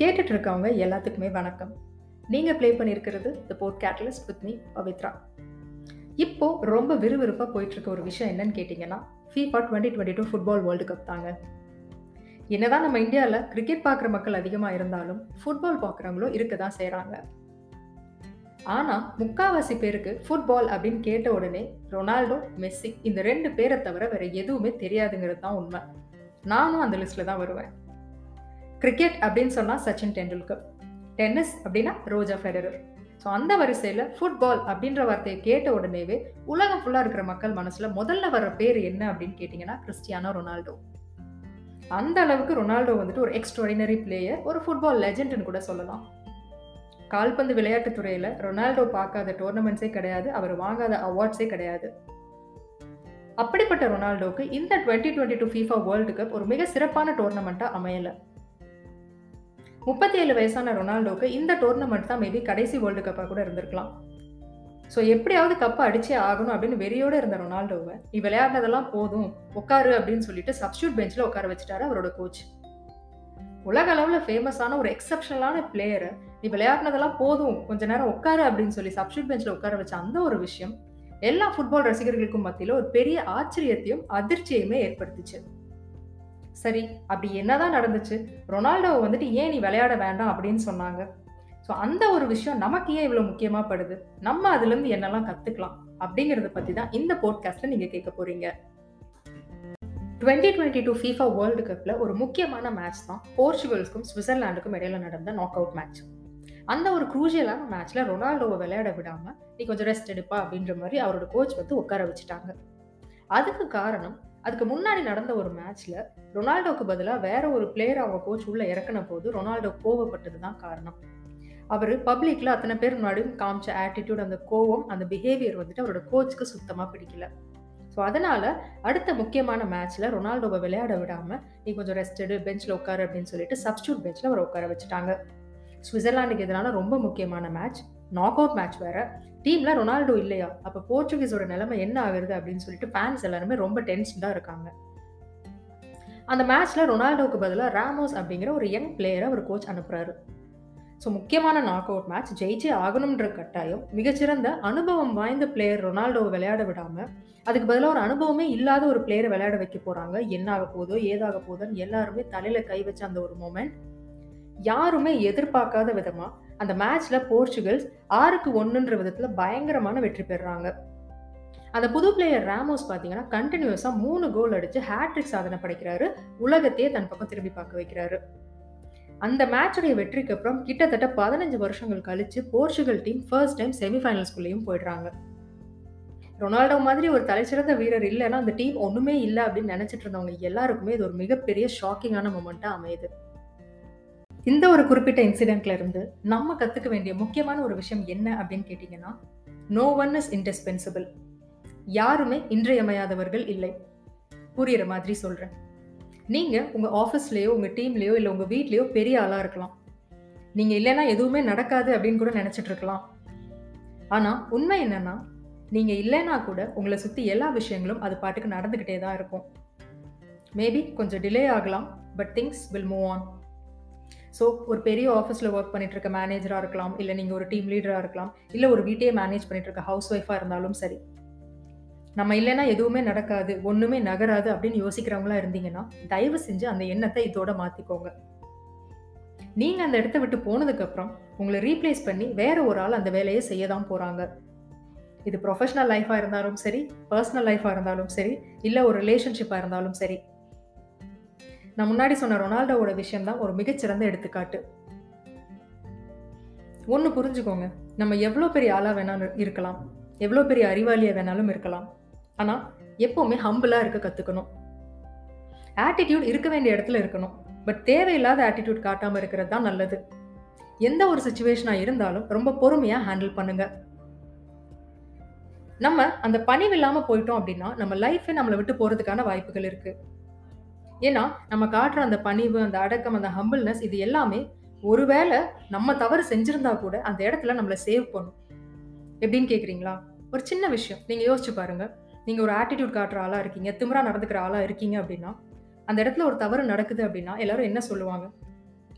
கேட்டுட்டு இருக்கவங்க எல்லாத்துக்குமே வணக்கம். நீங்கள் ப்ளே பண்ணியிருக்கிறது the board catalyst with me Pavithra. இப்போ ரொம்ப விறுவிறுப்பாக போயிட்டுருக்க ஒரு விஷயம் என்னன்னு கேட்டிங்கன்னா FIFA twenty twenty two football world cup தாங்க. என்னதான் நம்ம இந்தியாவில் கிரிக்கெட் பார்க்குற மக்கள் அதிகமாக இருந்தாலும் ஃபுட்பால் பார்க்குறவங்களும் இருக்க தான் செய்கிறாங்க ஆனால் முக்காவாசி பேருக்கு ஃபுட்பால் அப்படின்னு கேட்ட உடனே ரொனால்டோ மெஸ்ஸி இந்த ரெண்டு பேரை தவிர வேறு எதுவுமே தெரியாதுங்கிறது தான் உண்மை. நானும் அந்த லிஸ்ட்டில் தான் வருவேன். கிரிக்கெட் அப்படின்னு சொன்னால் சச்சின் டெண்டுல்கர். டென்னிஸ் அப்படின்னா ரோஜா ஃபெடரர். ஸோ அந்த வரிசையில் ஃபுட்பால் அப்படின்ற வார்த்தையை கேட்ட உடனேவே உலகம் ஃபுல்லாக இருக்கிற மக்கள் மனசில் முதல்ல வர பேர் என்ன அப்படின்னு கேட்டிங்கன்னா கிறிஸ்டியானோ ரொனால்டோ. அந்த அளவுக்கு ரொனால்டோ வந்துட்டு ஒரு எக்ஸ்ட்ராடினரி பிளேயர் ஒரு ஃபுட்பால் லெஜெண்ட்னு கூட சொல்லலாம். கால்பந்து விளையாட்டு துறையில் ரொனால்டோ பார்க்காத டோர்னமெண்ட்ஸே கிடையாது அவர் வாங்காத அவார்ட்ஸே கிடையாது. அப்படிப்பட்ட ரொனால்டோக்கு இந்த twenty twenty two FIFA world cup ஒரு மிக சிறப்பான டோர்னமெண்ட்டாக அமையலை. முப்பத்தேழு வயசான ரொனால்டோக்கு இந்த டோர்னமெண்ட் தான் மேபி கடைசி வேர்ல்டு கப்பாக கூட இருந்திருக்கலாம். ஸோ எப்படியாவது கப்பை அடிச்சே ஆகணும் அப்படின்னு வெறியோடு இருந்த ரொனால்டோவை நீ விளையாடுனதெல்லாம் போதும் உட்காரு அப்படின்னு சொல்லிட்டு சப்ஸ்டியூட் பெஞ்சில் உட்கார வச்சுட்டாரு அவரோட கோச் உலக அளவில் ஃபேமஸான ஒரு எக்ஸப்ஷனலான பிளேயரை நீ விளையாடினதெல்லாம் போதும் கொஞ்ச நேரம் உட்காரு அப்படின்னு சொல்லி சப்ஸ்டியூட் பெஞ்சில் உட்கார வச்ச அந்த ஒரு விஷயம் எல்லா ஃபுட்பால் ரசிகர்களுக்கும் மத்தியில் ஒரு பெரிய ஆச்சரியத்தையும் அதிர்ச்சியுமே ஏற்படுத்துச்சு. சரி அப்படி என்னதான் நடந்துச்சு? ரொனால்டோவை வந்துட்டு ஏன் நீ விளையாட வேண்டாம் அப்படின்னு சொன்னாங்க. ஸோ அந்த ஒரு விஷயம் நமக்கு ஏன் இவ்வளோ முக்கியமாக படுது? நம்ம அதுலேருந்து என்னெல்லாம் கற்றுக்கலாம் அப்படிங்கிறத பற்றி தான் இந்த போட்காஸ்ட்டில் நீங்கள் கேட்க போகிறீங்க twenty twenty two FIFA world கப்பில் ஒரு முக்கியமான மேட்ச் தான் போர்ச்சுகல்ஸ்க்கும் சுவிட்சர்லாண்டுக்கும் இடையில நடந்த நாக் அவுட் மேட்ச் அந்த ஒரு குரூஷியலான மேட்ச்சில் ரொனால்டோவை விளையாட விடாமல் நீ கொஞ்சம் ரெஸ்ட் எடுப்பா அப்படின்ற மாதிரி அவரோட கோச் வந்து உட்கார வச்சுட்டாங்க. அதுக்கு காரணம் அதுக்கு முன்னாடி நடந்த ஒரு மேட்ச்ல ரொனால்டோக்கு பதிலாக வேற ஒரு பிளேயர் அவங்க கோச் உள்ள இறக்கின போது ரொனால்டோ கோவப்பட்டது தான் காரணம். அவர் பப்ளிக்ல அத்தனை பேர் முன்னாடியும் காமிச்ச ஆட்டிடியூட் அந்த கோவம் அந்த பிஹேவியர் வந்துட்டு அவரோட கோச்சுக்கு சுத்தமாக பிடிக்கல. ஸோ அதனால அடுத்த முக்கியமான மேட்ச்ல ரொனால்டோவை விளையாட விடாம நீ கொஞ்சம் ரெஸ்ட் எடு பெஞ்சில் உட்காரு அப்படின்னு சொல்லிட்டு சப்ஸ்டியூட் பெஞ்சில் அவரை உட்கார வச்சுட்டாங்க. சுவிட்சர்லாண்டுக்கு எதிரான ரொம்ப முக்கியமான மேட்ச் நாக் அவுட் மேட்ச் வேற. டீம்ல ரொனால்டோ இல்லையா? அப்ப போர்ச்சுகீஸோட நிலைமை என்ன ஆகுது அப்படின்னு சொல்லிட்டு ஃபேன்ஸ் எல்லாருமே ரொம்ப டென்ஷன்டா இருக்காங்க. அந்த மேட்ச்ல ரொனால்டோக்கு பதிலாக ராமோஸ் அப்படிங்கிற ஒரு யங் பிளேயரை ஒரு கோச் அனுப்புறாரு. ஸோ முக்கியமான நாக் அவுட் மேட்ச் ஜெயிச்சே ஆகணுன்ற கட்டாயம். மிகச்சிறந்த அனுபவம் வாய்ந்த பிளேயர் ரொனால்டோவை விளையாட விடாம அதுக்கு பதிலாக ஒரு அனுபவமே இல்லாத ஒரு பிளேயரை விளையாட வைக்க போறாங்க. என்னாக போதோ ஏதாக போதோன்னு எல்லாருமே தலையில கை வச்ச அந்த ஒரு மூமெண்ட் யாருமே எதிர்பார்க்காத விதமாக அந்த மேட்ச்ல போர்ச்சுகல்ஸ் ஆறுக்கு ஒன்றுன்ற விதத்துல பயங்கரமான வெற்றி பெறுறாங்க. அந்த புது பிளேயர் ராமோஸ் பார்த்தீங்கன்னா கண்டினியூஸாக மூணு கோல் அடிச்சு ஹேட்ரிக் சாதனை படைக்கிறாரு. உலகத்தையே தன் பக்கம் திரும்பி பார்க்க வைக்கிறாரு. அந்த மேட்சுடைய வெற்றிக்கு அப்புறம் கிட்டத்தட்ட பதினஞ்சு வருஷங்கள் கழிச்சு போர்ச்சுகல் டீம் ஃபர்ஸ்ட் டைம் செமிஃபைனல்ஸ்குள்ளேயும் போயிடுறாங்க. ரொனால்டோ மாதிரி ஒரு தலைச்சிறந்த வீரர் இல்லைன்னா அந்த டீம் ஒன்றுமே இல்லை அப்படின்னு நினச்சிட்டு இருந்தவங்க எல்லாருக்குமே இது ஒரு மிகப்பெரிய ஷாக்கிங்கான மூமெண்ட்டாக அமையுது. இந்த ஒரு குறிப்பிட்ட இன்சிடென்ட்ல இருந்து நம்ம கத்துக்க வேண்டிய முக்கியமான ஒரு விஷயம் என்ன அப்படின்னு கேட்டீங்கன்னா நோ ஒன் இஸ் இன்டிஸ்பென்சிபிள் யாருமே இன்றியமையாதவர்கள் இல்லை. புரியுற மாதிரி சொல்றேன். நீங்க உங்க ஆஃபீஸ்லயோ உங்க டீம்லயோ இல்லை உங்க வீட்லயோ பெரிய ஆளா இருக்கலாம். நீங்க இல்லைன்னா எதுவுமே நடக்காது அப்படின்னு கூட நினைச்சிட்டு இருக்கலாம். ஆனா உண்மை என்னன்னா நீங்க இல்லைன்னா கூட உங்களை சுத்தி எல்லா விஷயங்களும் அது பாட்டுக்கு நடந்துகிட்டே தான் இருக்கும். மேபி கொஞ்சம் டிலே ஆகலாம் but things will move on so ஒரு பெரிய ஆஃபீஸில் ஒர்க் பண்ணிட்டு இருக்க மேனேஜராக இருக்கலாம் இல்லை நீங்கள் ஒரு டீம் லீடராக இருக்கலாம் இல்லை ஒரு வீட்டையே மேனேஜ் பண்ணிட்டு இருக்க ஹவுஸ் ஒய்ஃபாக இருந்தாலும் சரி. நம்ம இல்லைன்னா எதுவுமே நடக்காது ஒன்றுமே நகராது அப்படின்னு யோசிக்கிறவங்களா இருந்தீங்கன்னா தயவு செஞ்சு அந்த எண்ணத்தை இதோட மாற்றிக்கோங்க நீங்கள் அந்த இடத்த விட்டு போனதுக்கப்புறம் உங்களை ரீப்ளேஸ் பண்ணி வேற ஒரு ஆள் அந்த வேலையை செய்ய தான் போகிறாங்க இது ப்ரொஃபஷனல் லைஃபாக இருந்தாலும் சரி பர்சனல் லைஃபாக இருந்தாலும் சரி இல்லை ஒரு ரிலேஷன்ஷிப்பாக இருந்தாலும் சரி நான் முன்னாடி சொன்ன ரொனால்டோவோட விஷயம் தான் ஒரு மிகச்சிறந்த எடுத்துக்காட்டு. ஒன்று புரிஞ்சுக்கோங்க நம்ம எவ்வளோ பெரிய ஆளாக வேணாலும் இருக்கலாம். எவ்வளோ பெரிய அறிவாளியாக வேணாலும் இருக்கலாம். ஆனால் எப்போவுமே ஹம்பிளாக இருக்க கற்றுக்கணும் ஆட்டிடியூட் இருக்க வேண்டிய இடத்துல இருக்கணும். பட் தேவையில்லாத ஆட்டிடியூட் காட்டாமல் இருக்கிறது தான் நல்லது. எந்த ஒரு சுச்சுவேஷனாக இருந்தாலும் ரொம்ப பொறுமையாக ஹேண்டில் பண்ணுங்க. நம்ம அந்த பணிவில்லாமல் போயிட்டோம் அப்படின்னா நம்ம லைஃபே நம்மளை விட்டு போகிறதுக்கான வாய்ப்புகள் இருக்குது ஏன்னா நம்ம காட்டுற அந்த பணிவு அந்த அடக்கம் அந்த ஹம்பிள்னஸ் இது எல்லாமே ஒருவேளை நம்ம தவறு செஞ்சிருந்தா கூட அந்த இடத்துல நம்மளை சேவ் பண்ணும். எப்படின்னு கேட்குறீங்களா ஒரு சின்ன விஷயம். நீங்கள் யோசிச்சு பாருங்க. நீங்கள் ஒரு ஆட்டிடியூட் காட்டுற ஆளாக இருக்கீங்க திமிரா நடந்துக்கிற ஆளாக இருக்கீங்க அப்படின்னா அந்த இடத்துல ஒரு தவறு நடக்குது அப்படின்னா எல்லாரும் என்ன சொல்லுவாங்க?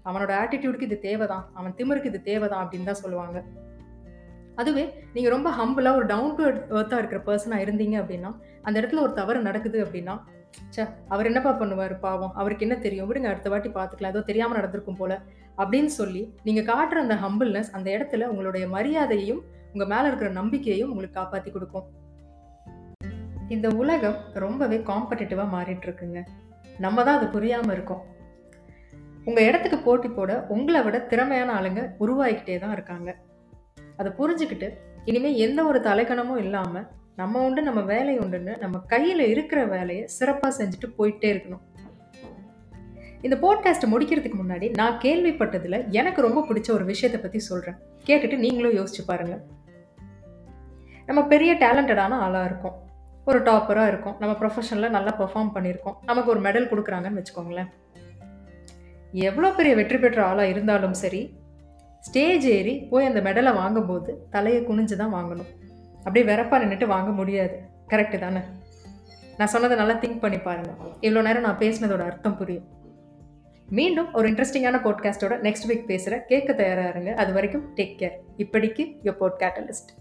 அவனோட ஆட்டிடியூடுக்கு இது தேவைதான். அவன் திமிருக்கு இது தேவைதான் அப்படின்னு தான் சொல்லுவாங்க. அதுவே நீங்கள் ரொம்ப ஹம்பிளாக ஒரு டவுன் டு எர்த்தாக இருக்கிற பர்சனாக இருந்தீங்க அப்படின்னா அந்த இடத்துல ஒரு தவறு நடக்குது அப்படின்னா சே அவர் என்னப்பா பண்ணுவார் பாவம்? அவருக்கு என்ன தெரியும்? விடுங்க அடுத்த வாட்டி பார்த்துக்கலாம். ஏதோ தெரியாமல் நடந்திருக்கும் போல. அப்படின்னு சொல்லி நீங்கள் காட்டுற அந்த ஹம்பிள்னஸ் அந்த இடத்துல உங்களுடைய மரியாதையையும் உங்கள் மேலே இருக்கிற நம்பிக்கையையும் உங்களுக்கு காப்பாற்றி கொடுக்கும். இந்த உலகம் ரொம்பவே காம்படிட்டிவாக மாறிட்டு இருக்குங்க நம்ம தான் அது புரியாமல் இருக்கோம். உங்கள் இடத்துக்கு போட்டி போட உங்களை விட திறமையான ஆளுங்க உருவாகிக்கிட்டே தான் இருக்காங்க. அதை புரிஞ்சுக்கிட்டு இனிமேல் எந்த ஒரு தலைக்கணமும் இல்லாமல் நம்ம உண்டு நம்ம வேலை உண்டுன்னு நம்ம கையில் இருக்கிற வேலையை சிறப்பாக செஞ்சுட்டு போயிட்டே இருக்கணும். இந்த போட்காஸ்ட்டை முடிக்கிறதுக்கு முன்னாடி நான் கேள்விப்பட்டதில் எனக்கு ரொம்ப பிடிச்ச ஒரு விஷயத்தை பற்றி சொல்கிறேன் கேட்டுட்டு நீங்களும் யோசிச்சு பாருங்கள் நம்ம பெரிய டேலண்டடான ஆளாக இருக்கும். ஒரு டாப்பராக இருக்கும். நம்ம ப்ரொஃபஷனில் நல்லா பெர்ஃபார்ம் பண்ணியிருக்கோம். நமக்கு ஒரு மெடல் கொடுக்குறாங்கன்னு வச்சுக்கோங்களேன். எவ்வளோ பெரிய வெற்றி பெற்ற ஆளாக இருந்தாலும் சரி ஸ்டேஜ் ஏறி போய் அந்த மெடலை வாங்கும்போது தலையை குனிஞ்சு தான் வாங்கணும். அப்படியே வெறப்பா நின்றுட்டு வாங்க முடியாது. கரெக்டு தானே? நான் சொன்னதை நல்லா திங்க் பண்ணி பாருங்கள் இவ்வளோ நேரம் நான் பேசினதோட அர்த்தம் புரியும். மீண்டும் ஒரு இன்ட்ரெஸ்டிங்கான போட்காஸ்ட்டோட நெக்ஸ்ட் வீக் பேசுகிற கேட்க தயாராக இருங்க. அது வரைக்கும் டேக் கேர் இப்படிக்கு யோ போட் கேட்டலிஸ்ட்